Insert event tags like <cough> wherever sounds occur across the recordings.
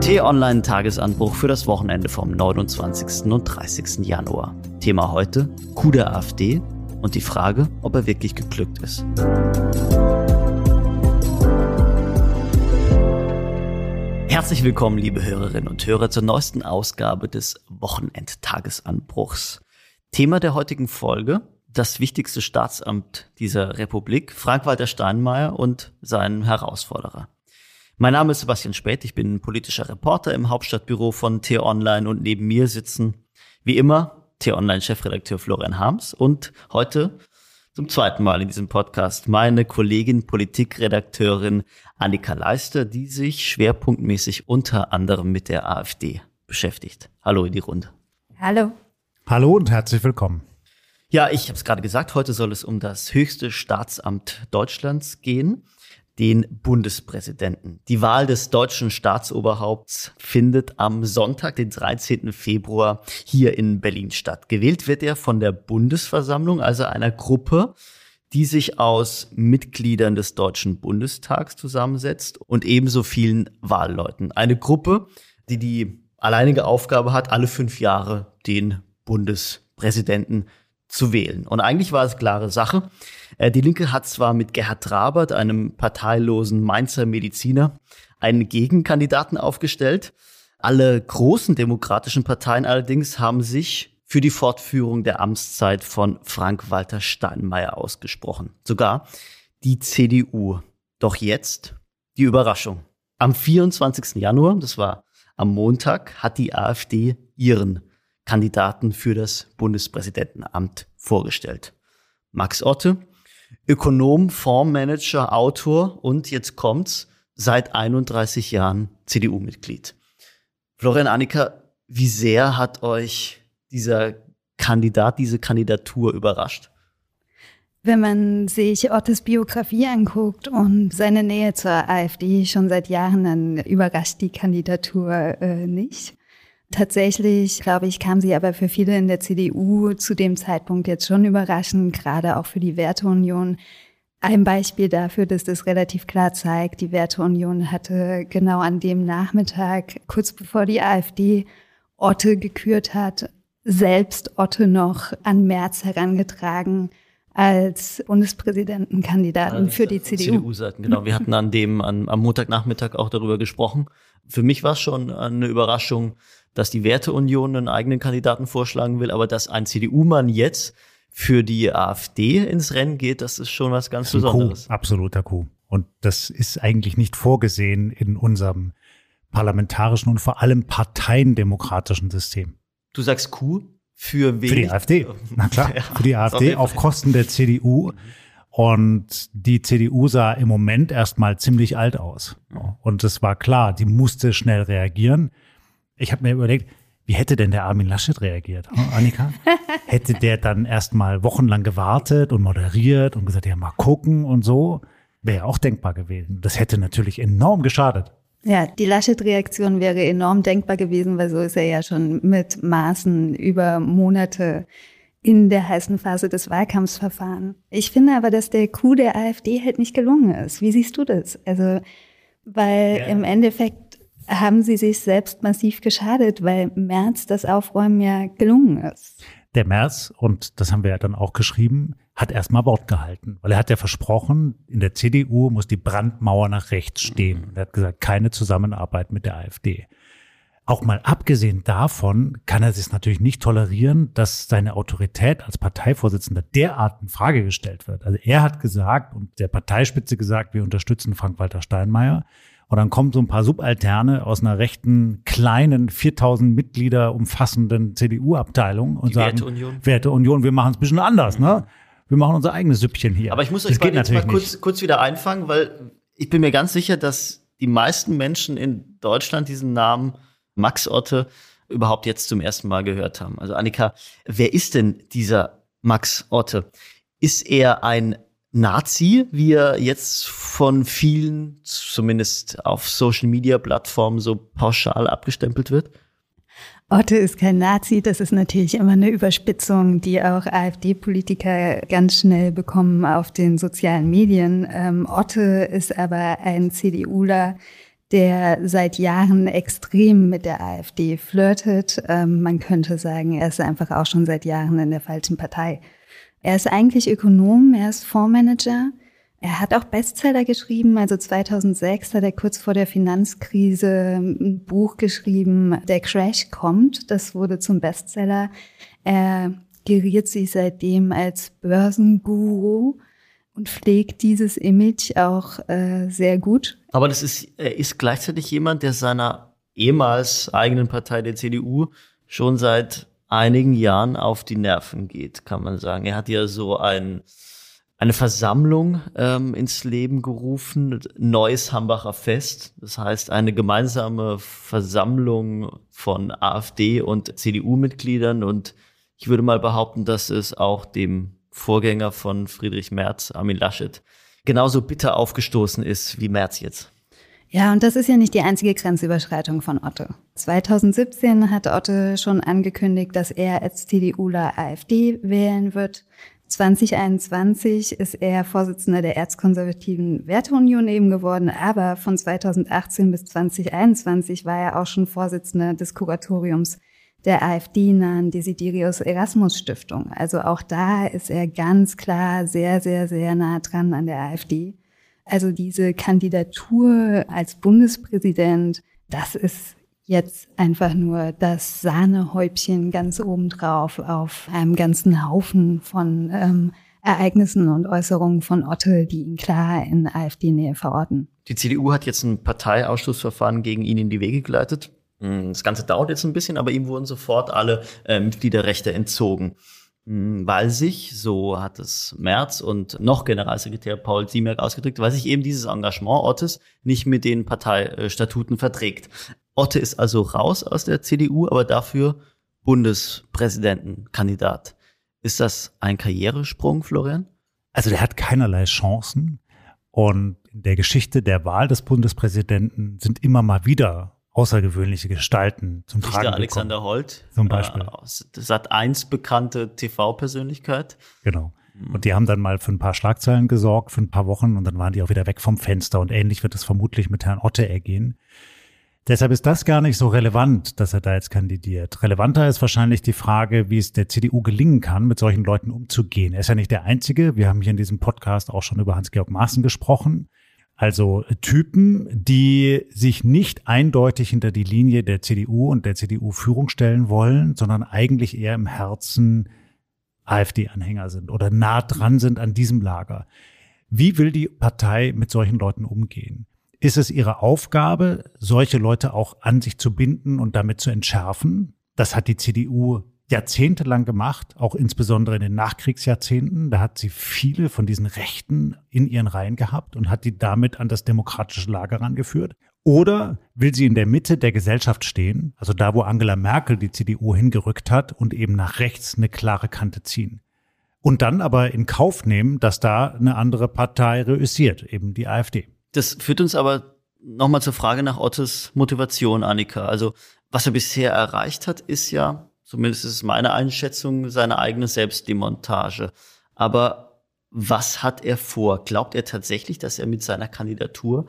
T-Online Tagesanbruch für das Wochenende vom 29. und 30. Januar. Thema heute: Coup der AfD und die Frage, ob er wirklich geglückt ist. Herzlich willkommen, liebe Hörerinnen und Hörer, zur neuesten Ausgabe des Wochenendtagesanbruchs. Thema der heutigen Folge: das wichtigste Staatsamt dieser Republik, Frank-Walter Steinmeier und sein Herausforderer. Mein Name ist Sebastian Späth, ich bin politischer Reporter im Hauptstadtbüro von T-Online und neben mir sitzen, wie immer, T-Online-Chefredakteur Florian Harms und heute zum zweiten Mal in diesem Podcast meine Kollegin Politikredakteurin Annika Leister, die sich schwerpunktmäßig unter anderem mit der AfD beschäftigt. Hallo in die Runde. Hallo. Hallo und herzlich willkommen. Ja, ich habe es gerade gesagt, heute soll es um das höchste Staatsamt Deutschlands gehen, den Bundespräsidenten. Die Wahl des deutschen Staatsoberhaupts findet am Sonntag, den 13. Februar, hier in Berlin statt. Gewählt wird er von der Bundesversammlung, also einer Gruppe, die sich aus Mitgliedern des Deutschen Bundestags zusammensetzt und ebenso vielen Wahlleuten. Eine Gruppe, die die alleinige Aufgabe hat, alle fünf Jahre den Bundespräsidenten zu wählen. Und eigentlich war es klare Sache. Äh, die Linke hat zwar mit Gerhard Trabert, einem parteilosen Mainzer Mediziner, einen Gegenkandidaten aufgestellt. Alle großen demokratischen Parteien allerdings haben sich für die Fortführung der Amtszeit von Frank-Walter Steinmeier ausgesprochen. Sogar die CDU. Doch jetzt die Überraschung. Am 24. Januar, das war am Montag, hat die AfD ihren Kandidaten für das Bundespräsidentenamt vorgestellt. Max Otte, Ökonom, Fondsmanager, Autor und jetzt kommt's, seit 31 Jahren CDU-Mitglied. Florian Annika, wie sehr hat euch dieser Kandidat, diese Kandidatur überrascht? Wenn man sich Ottes Biografie anguckt und seine Nähe zur AfD schon seit Jahren, dann überrascht die Kandidatur äh, nicht. Tatsächlich, glaube ich, kam sie aber für viele in der CDU zu dem Zeitpunkt jetzt schon überraschend, gerade auch für die Werteunion. Ein Beispiel dafür, dass das relativ klar zeigt, die Werteunion hatte genau an dem Nachmittag, kurz bevor die AfD Otte gekürt hat, selbst Otte noch an März herangetragen als Bundespräsidentenkandidaten also für die CDU. CDU-Seiten, genau. Wir hatten an dem, an, am Montagnachmittag auch darüber gesprochen. Für mich war es schon eine Überraschung, dass die Werteunion einen eigenen Kandidaten vorschlagen will, aber dass ein CDU-Mann jetzt für die AfD ins Rennen geht, das ist schon was ganz Besonderes. Coup, absoluter Coup. Und das ist eigentlich nicht vorgesehen in unserem parlamentarischen und vor allem parteiendemokratischen System. Du sagst Coup für wen? Für die AfD. Na klar, für die AfD auf Kosten der CDU. Und die CDU sah im Moment erstmal ziemlich alt aus. Und es war klar, die musste schnell reagieren ich habe mir überlegt, wie hätte denn der Armin Laschet reagiert, hm, Annika? <laughs> hätte der dann erst mal wochenlang gewartet und moderiert und gesagt, ja, mal gucken und so? Wäre auch denkbar gewesen. Das hätte natürlich enorm geschadet. Ja, die Laschet-Reaktion wäre enorm denkbar gewesen, weil so ist er ja schon mit Maßen über Monate in der heißen Phase des Wahlkampfs verfahren. Ich finde aber, dass der Coup der AfD halt nicht gelungen ist. Wie siehst du das? Also, weil ja. im Endeffekt haben sie sich selbst massiv geschadet, weil März das Aufräumen ja gelungen ist. Der März, und das haben wir ja dann auch geschrieben, hat erstmal Wort gehalten, weil er hat ja versprochen, in der CDU muss die Brandmauer nach rechts stehen. Er hat gesagt, keine Zusammenarbeit mit der AfD. Auch mal abgesehen davon kann er sich natürlich nicht tolerieren, dass seine Autorität als Parteivorsitzender derart in Frage gestellt wird. Also er hat gesagt und der Parteispitze gesagt, wir unterstützen Frank-Walter Steinmeier. Und dann kommen so ein paar Subalterne aus einer rechten, kleinen, 4000 Mitglieder umfassenden CDU-Abteilung und Die sagen, Werteunion. Werteunion, wir machen es ein bisschen anders, ne? Wir machen unser eigenes Süppchen hier. Aber ich muss euch jetzt mal kurz, kurz wieder einfangen, weil ich bin mir ganz sicher, dass die meisten Menschen in Deutschland diesen Namen Max Otte überhaupt jetzt zum ersten Mal gehört haben. Also Annika, wer ist denn dieser Max Otte? Ist er ein Nazi, wie er jetzt von vielen, zumindest auf Social Media Plattformen, so pauschal abgestempelt wird? Otte ist kein Nazi, das ist natürlich immer eine Überspitzung, die auch AfD-Politiker ganz schnell bekommen auf den sozialen Medien. Ähm, Otte ist aber ein CDUler, der seit Jahren extrem mit der AfD flirtet. Ähm, man könnte sagen, er ist einfach auch schon seit Jahren in der falschen Partei. Er ist eigentlich Ökonom, er ist Fondsmanager. Er hat auch Bestseller geschrieben. Also 2006 hat er kurz vor der Finanzkrise ein Buch geschrieben, Der Crash kommt. Das wurde zum Bestseller. Er geriert sich seitdem als Börsenguru und pflegt dieses Image auch äh, sehr gut. Aber das ist, er ist gleichzeitig jemand, der seiner ehemals eigenen Partei, der CDU, schon seit einigen Jahren auf die Nerven geht, kann man sagen. Er hat ja so ein, eine Versammlung ähm, ins Leben gerufen, Neues Hambacher Fest. Das heißt, eine gemeinsame Versammlung von AfD und CDU-Mitgliedern. Und ich würde mal behaupten, dass es auch dem Vorgänger von Friedrich Merz, Armin Laschet, genauso bitter aufgestoßen ist wie Merz jetzt. Ja, und das ist ja nicht die einzige Grenzüberschreitung von Otto. 2017 hat Otto schon angekündigt, dass er als CDUler AfD wählen wird. 2021 ist er Vorsitzender der Erzkonservativen Werteunion eben geworden, aber von 2018 bis 2021 war er auch schon Vorsitzender des Kuratoriums der AfD-nahen Desiderius Erasmus Stiftung. Also auch da ist er ganz klar sehr, sehr, sehr nah dran an der AfD. Also diese Kandidatur als Bundespräsident, das ist jetzt einfach nur das Sahnehäubchen ganz obendrauf auf einem ganzen Haufen von ähm, Ereignissen und Äußerungen von Otte, die ihn klar in AfD-Nähe verorten. Die CDU hat jetzt ein Parteiausschlussverfahren gegen ihn in die Wege geleitet. Hm, das Ganze dauert jetzt ein bisschen, aber ihm wurden sofort alle äh, Mitgliederrechte entzogen. Hm, weil sich, so hat es Merz und noch Generalsekretär Paul Siemerk ausgedrückt, weil sich eben dieses Engagement Ottes nicht mit den Parteistatuten verträgt. Otte ist also raus aus der CDU, aber dafür Bundespräsidentenkandidat. Ist das ein Karrieresprung, Florian? Also der hat keinerlei Chancen. Und in der Geschichte der Wahl des Bundespräsidenten sind immer mal wieder außergewöhnliche Gestalten zum Richter Tragen Alexander. Holt, zum Beispiel. Äh, Sat 1 bekannte TV-Persönlichkeit. Genau. Mhm. Und die haben dann mal für ein paar Schlagzeilen gesorgt, für ein paar Wochen und dann waren die auch wieder weg vom Fenster. Und ähnlich wird es vermutlich mit Herrn Otte ergehen. Deshalb ist das gar nicht so relevant, dass er da jetzt kandidiert. Relevanter ist wahrscheinlich die Frage, wie es der CDU gelingen kann, mit solchen Leuten umzugehen. Er ist ja nicht der Einzige. Wir haben hier in diesem Podcast auch schon über Hans-Georg Maaßen gesprochen. Also Typen, die sich nicht eindeutig hinter die Linie der CDU und der CDU-Führung stellen wollen, sondern eigentlich eher im Herzen AfD-Anhänger sind oder nah dran sind an diesem Lager. Wie will die Partei mit solchen Leuten umgehen? Ist es ihre Aufgabe, solche Leute auch an sich zu binden und damit zu entschärfen? Das hat die CDU jahrzehntelang gemacht, auch insbesondere in den Nachkriegsjahrzehnten. Da hat sie viele von diesen Rechten in ihren Reihen gehabt und hat die damit an das demokratische Lager rangeführt. Oder will sie in der Mitte der Gesellschaft stehen, also da, wo Angela Merkel die CDU hingerückt hat und eben nach rechts eine klare Kante ziehen. Und dann aber in Kauf nehmen, dass da eine andere Partei reüssiert, eben die AfD. Das führt uns aber nochmal zur Frage nach Ottes Motivation, Annika. Also was er bisher erreicht hat, ist ja Zumindest ist es meine Einschätzung, seine eigene Selbstdemontage. Aber was hat er vor? Glaubt er tatsächlich, dass er mit seiner Kandidatur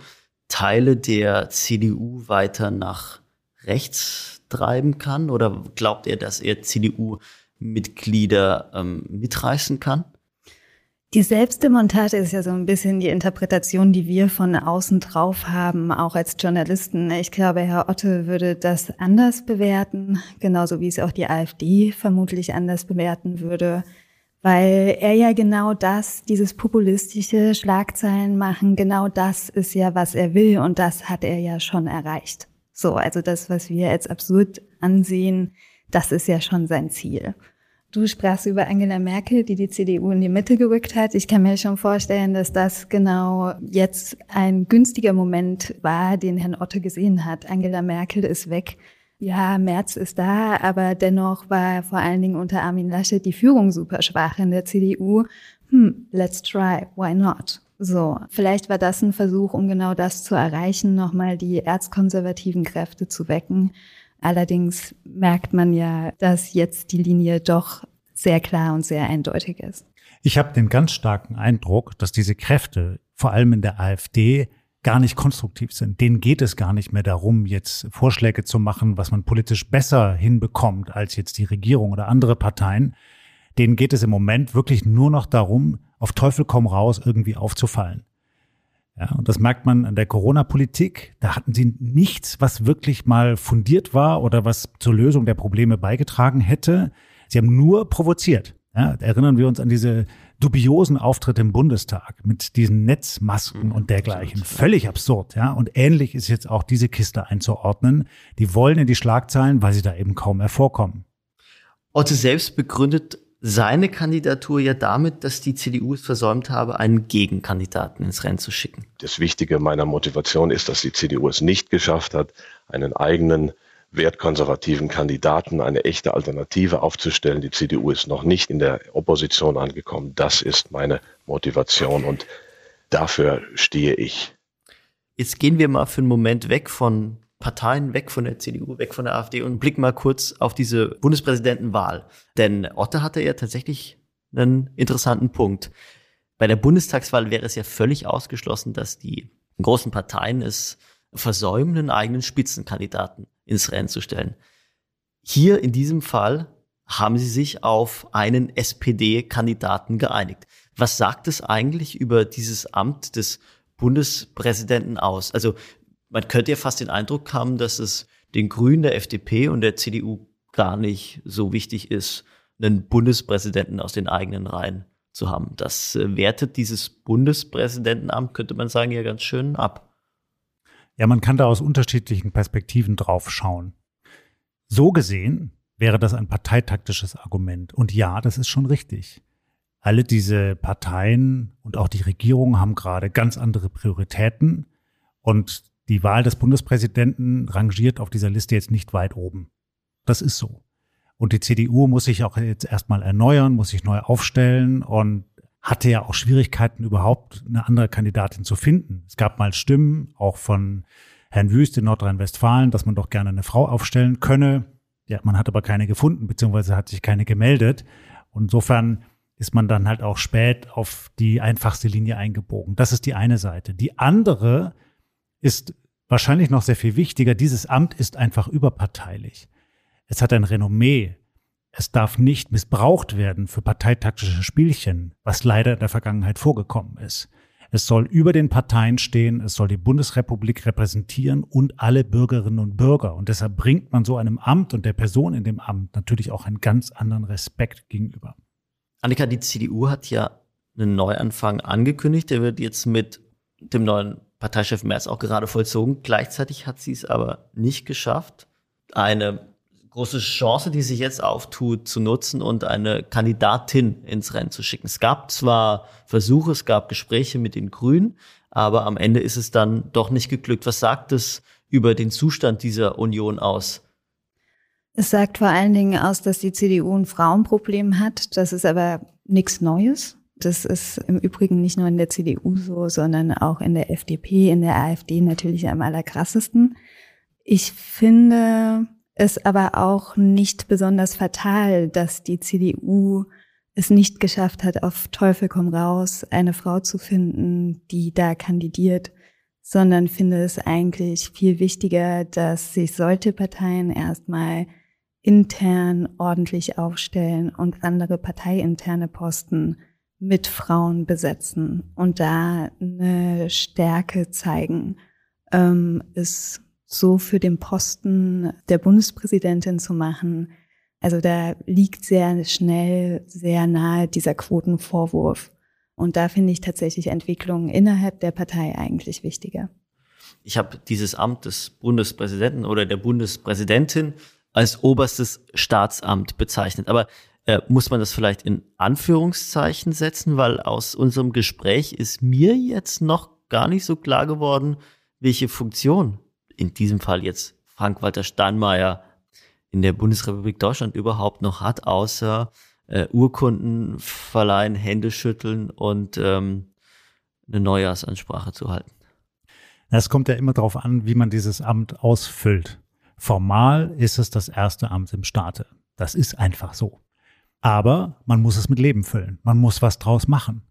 Teile der CDU weiter nach rechts treiben kann? Oder glaubt er, dass er CDU-Mitglieder ähm, mitreißen kann? Die Selbstdemontage ist ja so ein bisschen die Interpretation, die wir von außen drauf haben, auch als Journalisten. Ich glaube, Herr Otte würde das anders bewerten, genauso wie es auch die AfD vermutlich anders bewerten würde, weil er ja genau das, dieses populistische Schlagzeilen machen, genau das ist ja, was er will und das hat er ja schon erreicht. So, also das, was wir als absurd ansehen, das ist ja schon sein Ziel. Du sprachst über Angela Merkel, die die CDU in die Mitte gerückt hat. Ich kann mir schon vorstellen, dass das genau jetzt ein günstiger Moment war, den Herrn Otto gesehen hat. Angela Merkel ist weg. Ja, Merz ist da, aber dennoch war vor allen Dingen unter Armin Laschet die Führung super schwach in der CDU. Hm, let's try, why not? So, vielleicht war das ein Versuch, um genau das zu erreichen, nochmal die erzkonservativen Kräfte zu wecken. Allerdings merkt man ja, dass jetzt die Linie doch sehr klar und sehr eindeutig ist. Ich habe den ganz starken Eindruck, dass diese Kräfte, vor allem in der AfD, gar nicht konstruktiv sind. Denen geht es gar nicht mehr darum, jetzt Vorschläge zu machen, was man politisch besser hinbekommt als jetzt die Regierung oder andere Parteien. Denen geht es im Moment wirklich nur noch darum, auf Teufel komm raus irgendwie aufzufallen. Ja, und das merkt man an der Corona-Politik. Da hatten sie nichts, was wirklich mal fundiert war oder was zur Lösung der Probleme beigetragen hätte. Sie haben nur provoziert. Ja, erinnern wir uns an diese dubiosen Auftritte im Bundestag mit diesen Netzmasken und dergleichen. Völlig absurd, ja. Und ähnlich ist jetzt auch diese Kiste einzuordnen. Die wollen in die Schlagzeilen, weil sie da eben kaum mehr vorkommen. Otte selbst begründet seine Kandidatur ja damit, dass die CDU es versäumt habe, einen Gegenkandidaten ins Rennen zu schicken. Das Wichtige meiner Motivation ist, dass die CDU es nicht geschafft hat, einen eigenen wertkonservativen Kandidaten eine echte Alternative aufzustellen. Die CDU ist noch nicht in der Opposition angekommen. Das ist meine Motivation und dafür stehe ich. Jetzt gehen wir mal für einen Moment weg von Parteien, weg von der CDU, weg von der AfD und blicken mal kurz auf diese Bundespräsidentenwahl. Denn Otte hatte ja tatsächlich einen interessanten Punkt. Bei der Bundestagswahl wäre es ja völlig ausgeschlossen, dass die großen Parteien es versäumen, einen eigenen Spitzenkandidaten ins Rennen zu stellen. Hier in diesem Fall haben sie sich auf einen SPD-Kandidaten geeinigt. Was sagt es eigentlich über dieses Amt des Bundespräsidenten aus? Also man könnte ja fast den Eindruck haben, dass es den Grünen, der FDP und der CDU gar nicht so wichtig ist, einen Bundespräsidenten aus den eigenen Reihen zu haben. Das äh, wertet dieses Bundespräsidentenamt, könnte man sagen, ja ganz schön ab. Ja, man kann da aus unterschiedlichen Perspektiven drauf schauen. So gesehen wäre das ein parteitaktisches Argument. Und ja, das ist schon richtig. Alle diese Parteien und auch die Regierung haben gerade ganz andere Prioritäten. Und die Wahl des Bundespräsidenten rangiert auf dieser Liste jetzt nicht weit oben. Das ist so. Und die CDU muss sich auch jetzt erstmal erneuern, muss sich neu aufstellen und hatte ja auch Schwierigkeiten, überhaupt eine andere Kandidatin zu finden. Es gab mal Stimmen, auch von Herrn Wüst in Nordrhein-Westfalen, dass man doch gerne eine Frau aufstellen könne. Ja, man hat aber keine gefunden, beziehungsweise hat sich keine gemeldet. Und insofern ist man dann halt auch spät auf die einfachste Linie eingebogen. Das ist die eine Seite. Die andere ist wahrscheinlich noch sehr viel wichtiger. Dieses Amt ist einfach überparteilich. Es hat ein Renommee. Es darf nicht missbraucht werden für parteitaktische Spielchen, was leider in der Vergangenheit vorgekommen ist. Es soll über den Parteien stehen, es soll die Bundesrepublik repräsentieren und alle Bürgerinnen und Bürger. Und deshalb bringt man so einem Amt und der Person in dem Amt natürlich auch einen ganz anderen Respekt gegenüber. Annika, die CDU hat ja einen Neuanfang angekündigt. Der wird jetzt mit dem neuen Parteichef Merz auch gerade vollzogen. Gleichzeitig hat sie es aber nicht geschafft, eine große Chance, die sich jetzt auftut, zu nutzen und eine Kandidatin ins Rennen zu schicken. Es gab zwar Versuche, es gab Gespräche mit den Grünen, aber am Ende ist es dann doch nicht geglückt. Was sagt es über den Zustand dieser Union aus? Es sagt vor allen Dingen aus, dass die CDU ein Frauenproblem hat. Das ist aber nichts Neues. Das ist im Übrigen nicht nur in der CDU so, sondern auch in der FDP, in der AfD natürlich am allerkrassesten. Ich finde, es aber auch nicht besonders fatal, dass die CDU es nicht geschafft hat, auf Teufel komm raus eine Frau zu finden, die da kandidiert, sondern finde es eigentlich viel wichtiger, dass sich solche Parteien erstmal intern ordentlich aufstellen und andere parteiinterne Posten mit Frauen besetzen und da eine Stärke zeigen, ähm, ist so für den Posten der Bundespräsidentin zu machen. Also da liegt sehr schnell, sehr nahe dieser Quotenvorwurf. Und da finde ich tatsächlich Entwicklungen innerhalb der Partei eigentlich wichtiger. Ich habe dieses Amt des Bundespräsidenten oder der Bundespräsidentin als oberstes Staatsamt bezeichnet. Aber äh, muss man das vielleicht in Anführungszeichen setzen, weil aus unserem Gespräch ist mir jetzt noch gar nicht so klar geworden, welche Funktion in diesem Fall jetzt Frank-Walter Steinmeier in der Bundesrepublik Deutschland überhaupt noch hat, außer äh, Urkunden verleihen, Hände schütteln und ähm, eine Neujahrsansprache zu halten. Es kommt ja immer darauf an, wie man dieses Amt ausfüllt. Formal ist es das erste Amt im Staate. Das ist einfach so. Aber man muss es mit Leben füllen. Man muss was draus machen.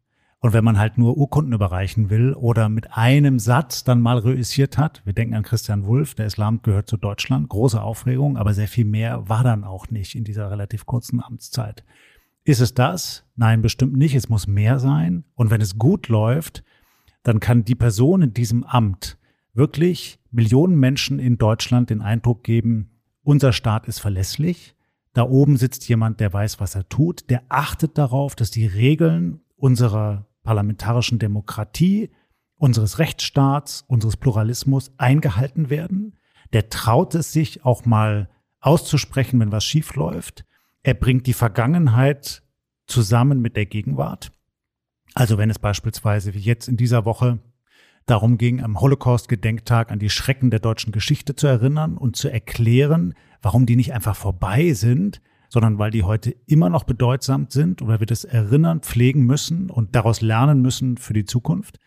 Und wenn man halt nur Urkunden überreichen will oder mit einem Satz dann mal reüssiert hat, wir denken an Christian Wulff, der Islam gehört zu Deutschland, große Aufregung, aber sehr viel mehr war dann auch nicht in dieser relativ kurzen Amtszeit. Ist es das? Nein, bestimmt nicht. Es muss mehr sein. Und wenn es gut läuft, dann kann die Person in diesem Amt wirklich Millionen Menschen in Deutschland den Eindruck geben, unser Staat ist verlässlich. Da oben sitzt jemand, der weiß, was er tut, der achtet darauf, dass die Regeln unserer parlamentarischen Demokratie, unseres Rechtsstaats, unseres Pluralismus eingehalten werden. Der traut es sich auch mal auszusprechen, wenn was schief läuft. Er bringt die Vergangenheit zusammen mit der Gegenwart. Also wenn es beispielsweise wie jetzt in dieser Woche darum ging, am Holocaust-Gedenktag an die Schrecken der deutschen Geschichte zu erinnern und zu erklären, warum die nicht einfach vorbei sind, sondern weil die heute immer noch bedeutsam sind oder wir das erinnern, pflegen müssen und daraus lernen müssen für die Zukunft.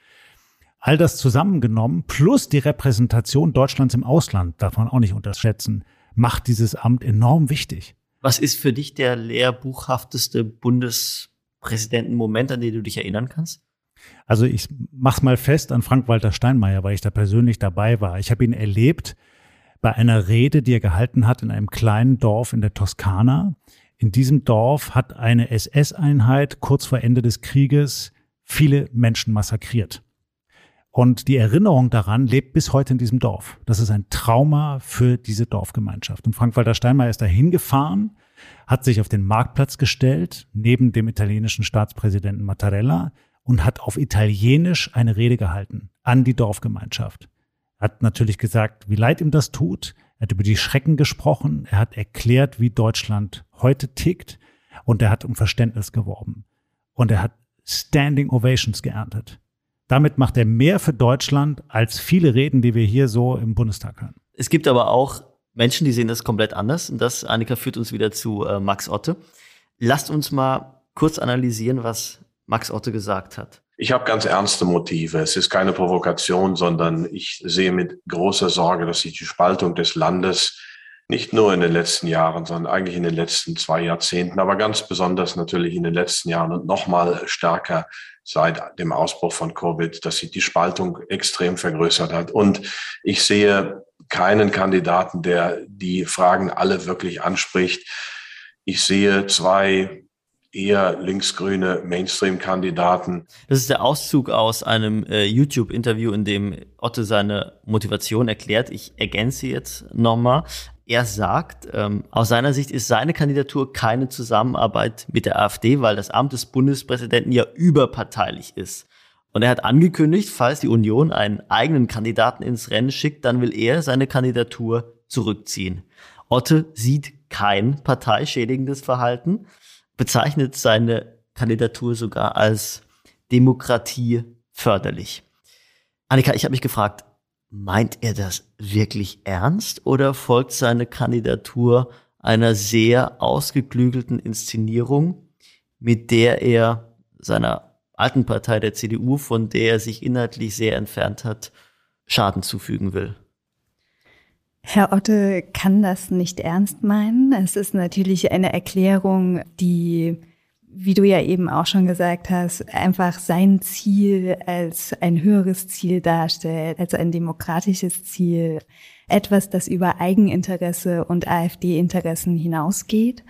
All das zusammengenommen, plus die Repräsentation Deutschlands im Ausland, darf man auch nicht unterschätzen, macht dieses Amt enorm wichtig. Was ist für dich der lehrbuchhafteste Bundespräsidentenmoment, an den du dich erinnern kannst? Also ich mach's mal fest an Frank-Walter Steinmeier, weil ich da persönlich dabei war. Ich habe ihn erlebt bei einer Rede, die er gehalten hat in einem kleinen Dorf in der Toskana. In diesem Dorf hat eine SS-Einheit kurz vor Ende des Krieges viele Menschen massakriert. Und die Erinnerung daran lebt bis heute in diesem Dorf. Das ist ein Trauma für diese Dorfgemeinschaft. Und Frank-Walter Steinmeier ist da hingefahren, hat sich auf den Marktplatz gestellt, neben dem italienischen Staatspräsidenten Mattarella und hat auf Italienisch eine Rede gehalten an die Dorfgemeinschaft hat natürlich gesagt, wie leid ihm das tut. Er hat über die Schrecken gesprochen. Er hat erklärt, wie Deutschland heute tickt. Und er hat um Verständnis geworben. Und er hat Standing Ovations geerntet. Damit macht er mehr für Deutschland als viele Reden, die wir hier so im Bundestag hören. Es gibt aber auch Menschen, die sehen das komplett anders. Und das, Annika, führt uns wieder zu äh, Max Otte. Lasst uns mal kurz analysieren, was Max Otte gesagt hat. Ich habe ganz ernste Motive. Es ist keine Provokation, sondern ich sehe mit großer Sorge, dass sich die Spaltung des Landes nicht nur in den letzten Jahren, sondern eigentlich in den letzten zwei Jahrzehnten, aber ganz besonders natürlich in den letzten Jahren und nochmal stärker seit dem Ausbruch von Covid, dass sich die Spaltung extrem vergrößert hat. Und ich sehe keinen Kandidaten, der die Fragen alle wirklich anspricht. Ich sehe zwei eher linksgrüne Mainstream-Kandidaten. Das ist der Auszug aus einem äh, YouTube-Interview, in dem Otte seine Motivation erklärt. Ich ergänze jetzt nochmal. Er sagt, ähm, aus seiner Sicht ist seine Kandidatur keine Zusammenarbeit mit der AfD, weil das Amt des Bundespräsidenten ja überparteilich ist. Und er hat angekündigt, falls die Union einen eigenen Kandidaten ins Rennen schickt, dann will er seine Kandidatur zurückziehen. Otte sieht kein parteischädigendes Verhalten bezeichnet seine Kandidatur sogar als demokratieförderlich. Annika, ich habe mich gefragt, meint er das wirklich ernst oder folgt seine Kandidatur einer sehr ausgeklügelten Inszenierung, mit der er seiner alten Partei der CDU, von der er sich inhaltlich sehr entfernt hat, Schaden zufügen will? Herr Otte kann das nicht ernst meinen. Es ist natürlich eine Erklärung, die, wie du ja eben auch schon gesagt hast, einfach sein Ziel als ein höheres Ziel darstellt, als ein demokratisches Ziel. Etwas, das über Eigeninteresse und AfD-Interessen hinausgeht.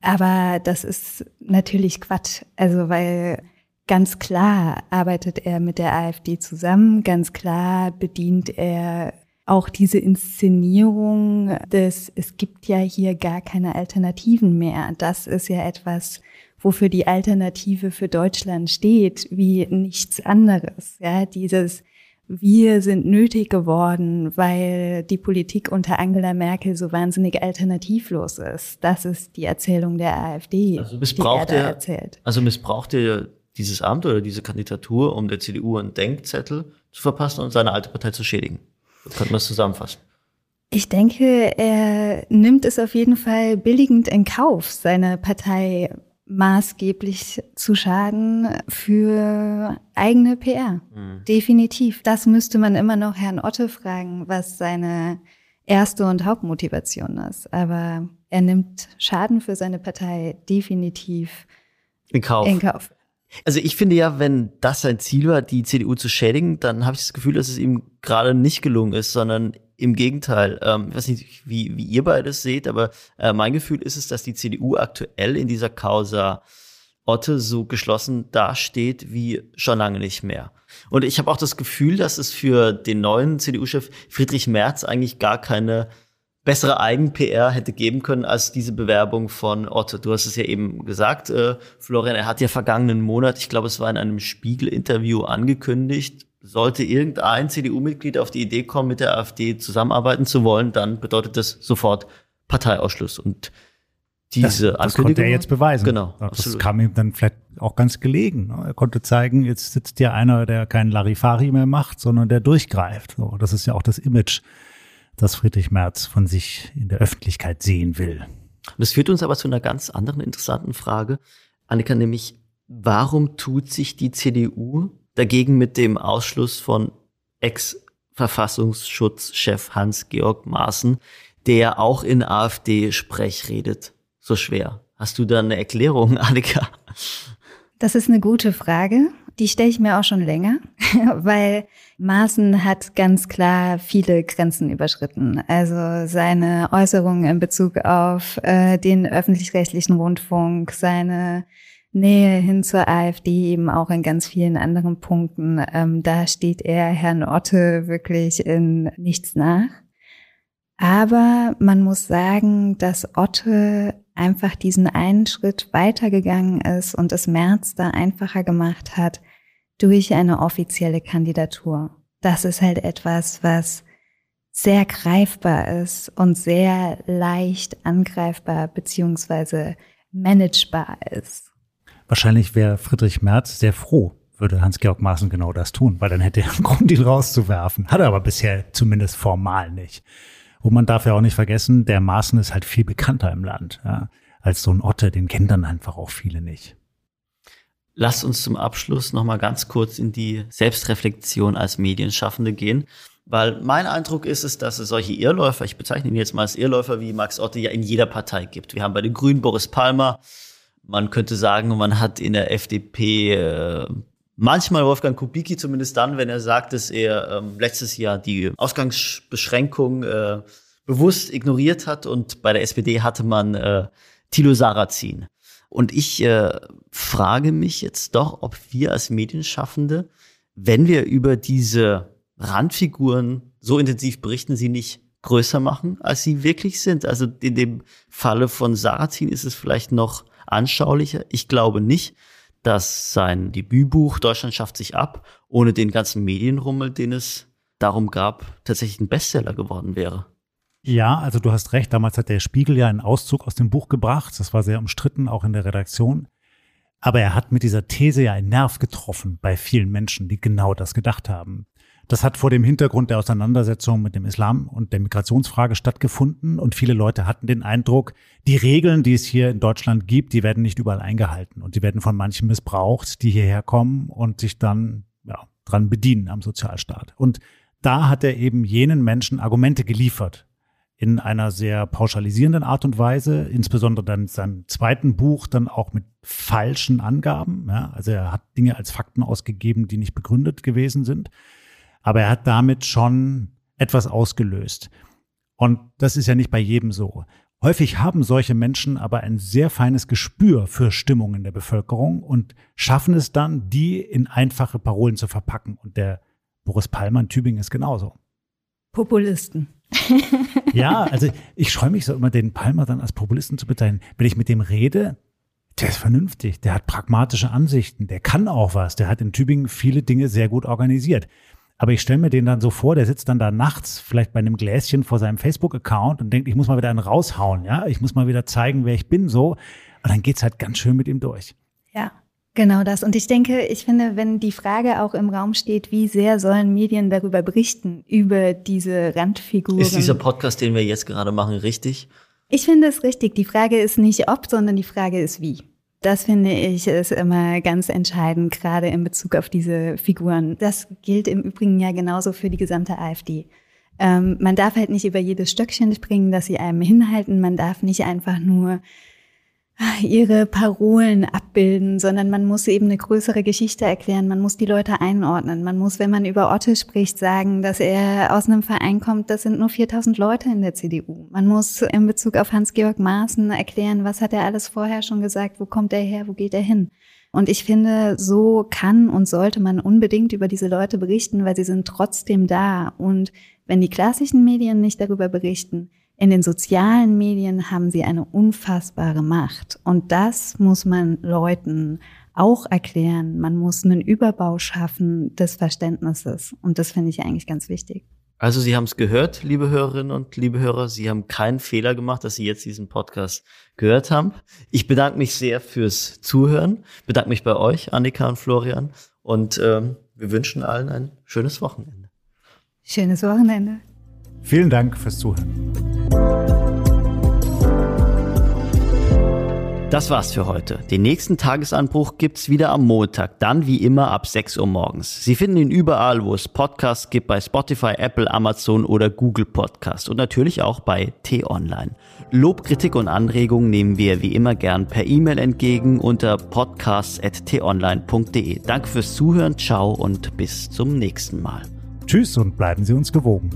Aber das ist natürlich Quatsch. Also, weil ganz klar arbeitet er mit der AfD zusammen, ganz klar bedient er auch diese Inszenierung des, es gibt ja hier gar keine Alternativen mehr. Das ist ja etwas, wofür die Alternative für Deutschland steht, wie nichts anderes. Ja, dieses, wir sind nötig geworden, weil die Politik unter Angela Merkel so wahnsinnig alternativlos ist. Das ist die Erzählung der AfD, also missbraucht die er er, erzählt. Also missbraucht er dieses Amt oder diese Kandidatur, um der CDU einen Denkzettel zu verpassen und seine alte Partei zu schädigen. Könnten wir es zusammenfassen? Ich denke, er nimmt es auf jeden Fall billigend in Kauf, seine Partei maßgeblich zu schaden für eigene PR. Mhm. Definitiv. Das müsste man immer noch Herrn Otte fragen, was seine erste und Hauptmotivation ist. Aber er nimmt Schaden für seine Partei definitiv in Kauf. In Kauf. Also ich finde ja, wenn das sein Ziel war, die CDU zu schädigen, dann habe ich das Gefühl, dass es ihm gerade nicht gelungen ist, sondern im Gegenteil. Ähm, ich weiß nicht, wie, wie ihr beides seht, aber äh, mein Gefühl ist es, dass die CDU aktuell in dieser Causa Otte so geschlossen dasteht wie schon lange nicht mehr. Und ich habe auch das Gefühl, dass es für den neuen CDU-Chef Friedrich Merz eigentlich gar keine bessere Eigen-PR hätte geben können als diese Bewerbung von Otto. Du hast es ja eben gesagt, äh, Florian, er hat ja vergangenen Monat, ich glaube, es war in einem Spiegel-Interview angekündigt, sollte irgendein CDU-Mitglied auf die Idee kommen, mit der AfD zusammenarbeiten zu wollen, dann bedeutet das sofort Parteiausschluss. Und diese das, das konnte er jetzt beweisen. Genau. Das absolut. kam ihm dann vielleicht auch ganz gelegen. Ne? Er konnte zeigen, jetzt sitzt hier einer, der keinen Larifari mehr macht, sondern der durchgreift. das ist ja auch das Image, das Friedrich Merz von sich in der Öffentlichkeit sehen will. Das führt uns aber zu einer ganz anderen interessanten Frage, Annika, nämlich warum tut sich die CDU dagegen mit dem Ausschluss von Ex-Verfassungsschutzchef Hans-Georg Maaßen, der auch in AfD-Sprech redet, so schwer? Hast du da eine Erklärung, <laughs> Annika? Das ist eine gute Frage. Die stelle ich mir auch schon länger, <laughs> weil Maaßen hat ganz klar viele Grenzen überschritten. Also seine Äußerungen in Bezug auf äh, den öffentlich-rechtlichen Rundfunk, seine Nähe hin zur AfD, eben auch in ganz vielen anderen Punkten. Ähm, da steht er Herrn Otte wirklich in nichts nach. Aber man muss sagen, dass Otte einfach diesen einen Schritt weitergegangen ist und es März da einfacher gemacht hat durch eine offizielle Kandidatur. Das ist halt etwas, was sehr greifbar ist und sehr leicht angreifbar beziehungsweise managebar ist. Wahrscheinlich wäre Friedrich Merz sehr froh, würde Hans-Georg Maaßen genau das tun, weil dann hätte er einen Grund, ihn rauszuwerfen. Hat er aber bisher zumindest formal nicht. Und man darf ja auch nicht vergessen, der Maaßen ist halt viel bekannter im Land, ja, als so ein Otte, den kennen dann einfach auch viele nicht. Lasst uns zum Abschluss noch mal ganz kurz in die Selbstreflexion als Medienschaffende gehen. Weil mein Eindruck ist es, dass es solche Irrläufer, ich bezeichne ihn jetzt mal als Irrläufer wie Max Otte, ja in jeder Partei gibt. Wir haben bei den Grünen Boris Palmer. Man könnte sagen, man hat in der FDP äh, manchmal Wolfgang Kubicki, zumindest dann, wenn er sagt, dass er ähm, letztes Jahr die Ausgangsbeschränkung äh, bewusst ignoriert hat. Und bei der SPD hatte man äh, Thilo Sarrazin. Und ich äh, frage mich jetzt doch, ob wir als Medienschaffende, wenn wir über diese Randfiguren so intensiv berichten, sie nicht größer machen, als sie wirklich sind. Also in dem Falle von Sarrazin ist es vielleicht noch anschaulicher. Ich glaube nicht, dass sein Debütbuch Deutschland schafft sich ab ohne den ganzen Medienrummel, den es darum gab, tatsächlich ein Bestseller geworden wäre. Ja, also du hast recht. Damals hat der Spiegel ja einen Auszug aus dem Buch gebracht. Das war sehr umstritten, auch in der Redaktion. Aber er hat mit dieser These ja einen Nerv getroffen bei vielen Menschen, die genau das gedacht haben. Das hat vor dem Hintergrund der Auseinandersetzung mit dem Islam und der Migrationsfrage stattgefunden und viele Leute hatten den Eindruck, die Regeln, die es hier in Deutschland gibt, die werden nicht überall eingehalten und die werden von manchen missbraucht, die hierher kommen und sich dann ja, dran bedienen am Sozialstaat. Und da hat er eben jenen Menschen Argumente geliefert, in einer sehr pauschalisierenden Art und Weise, insbesondere dann in seinem zweiten Buch dann auch mit falschen Angaben. Ja, also er hat Dinge als Fakten ausgegeben, die nicht begründet gewesen sind. Aber er hat damit schon etwas ausgelöst. Und das ist ja nicht bei jedem so. Häufig haben solche Menschen aber ein sehr feines Gespür für Stimmungen der Bevölkerung und schaffen es dann, die in einfache Parolen zu verpacken. Und der Boris Palmer in Tübingen ist genauso. Populisten. <laughs> ja, also ich scheue mich so immer, den Palmer dann als Populisten zu bezeichnen. Wenn ich mit dem rede, der ist vernünftig, der hat pragmatische Ansichten, der kann auch was, der hat in Tübingen viele Dinge sehr gut organisiert. Aber ich stelle mir den dann so vor, der sitzt dann da nachts vielleicht bei einem Gläschen vor seinem Facebook-Account und denkt, ich muss mal wieder einen raushauen, ja, ich muss mal wieder zeigen, wer ich bin, so. Und dann geht's halt ganz schön mit ihm durch. Ja. Genau das. Und ich denke, ich finde, wenn die Frage auch im Raum steht, wie sehr sollen Medien darüber berichten, über diese Randfiguren. Ist dieser Podcast, den wir jetzt gerade machen, richtig? Ich finde es richtig. Die Frage ist nicht ob, sondern die Frage ist wie. Das finde ich ist immer ganz entscheidend, gerade in Bezug auf diese Figuren. Das gilt im Übrigen ja genauso für die gesamte AfD. Ähm, man darf halt nicht über jedes Stöckchen springen, das sie einem hinhalten. Man darf nicht einfach nur ihre Parolen abbilden, sondern man muss eben eine größere Geschichte erklären, man muss die Leute einordnen, man muss, wenn man über Otto spricht, sagen, dass er aus einem Verein kommt, das sind nur 4000 Leute in der CDU. Man muss in Bezug auf Hans-Georg Maaßen erklären, was hat er alles vorher schon gesagt, wo kommt er her, wo geht er hin. Und ich finde, so kann und sollte man unbedingt über diese Leute berichten, weil sie sind trotzdem da. Und wenn die klassischen Medien nicht darüber berichten, in den sozialen Medien haben sie eine unfassbare Macht. Und das muss man Leuten auch erklären. Man muss einen Überbau schaffen des Verständnisses. Und das finde ich eigentlich ganz wichtig. Also Sie haben es gehört, liebe Hörerinnen und liebe Hörer. Sie haben keinen Fehler gemacht, dass Sie jetzt diesen Podcast gehört haben. Ich bedanke mich sehr fürs Zuhören. Bedanke mich bei euch, Annika und Florian. Und ähm, wir wünschen allen ein schönes Wochenende. Schönes Wochenende. Vielen Dank fürs Zuhören. Das war's für heute. Den nächsten Tagesanbruch gibt's wieder am Montag, dann wie immer ab 6 Uhr morgens. Sie finden ihn überall, wo es Podcasts gibt, bei Spotify, Apple, Amazon oder Google Podcast und natürlich auch bei T-Online. Lob, Kritik und Anregungen nehmen wir wie immer gern per E-Mail entgegen unter podcasts.tonline.de. Danke fürs Zuhören, ciao und bis zum nächsten Mal. Tschüss und bleiben Sie uns gewogen.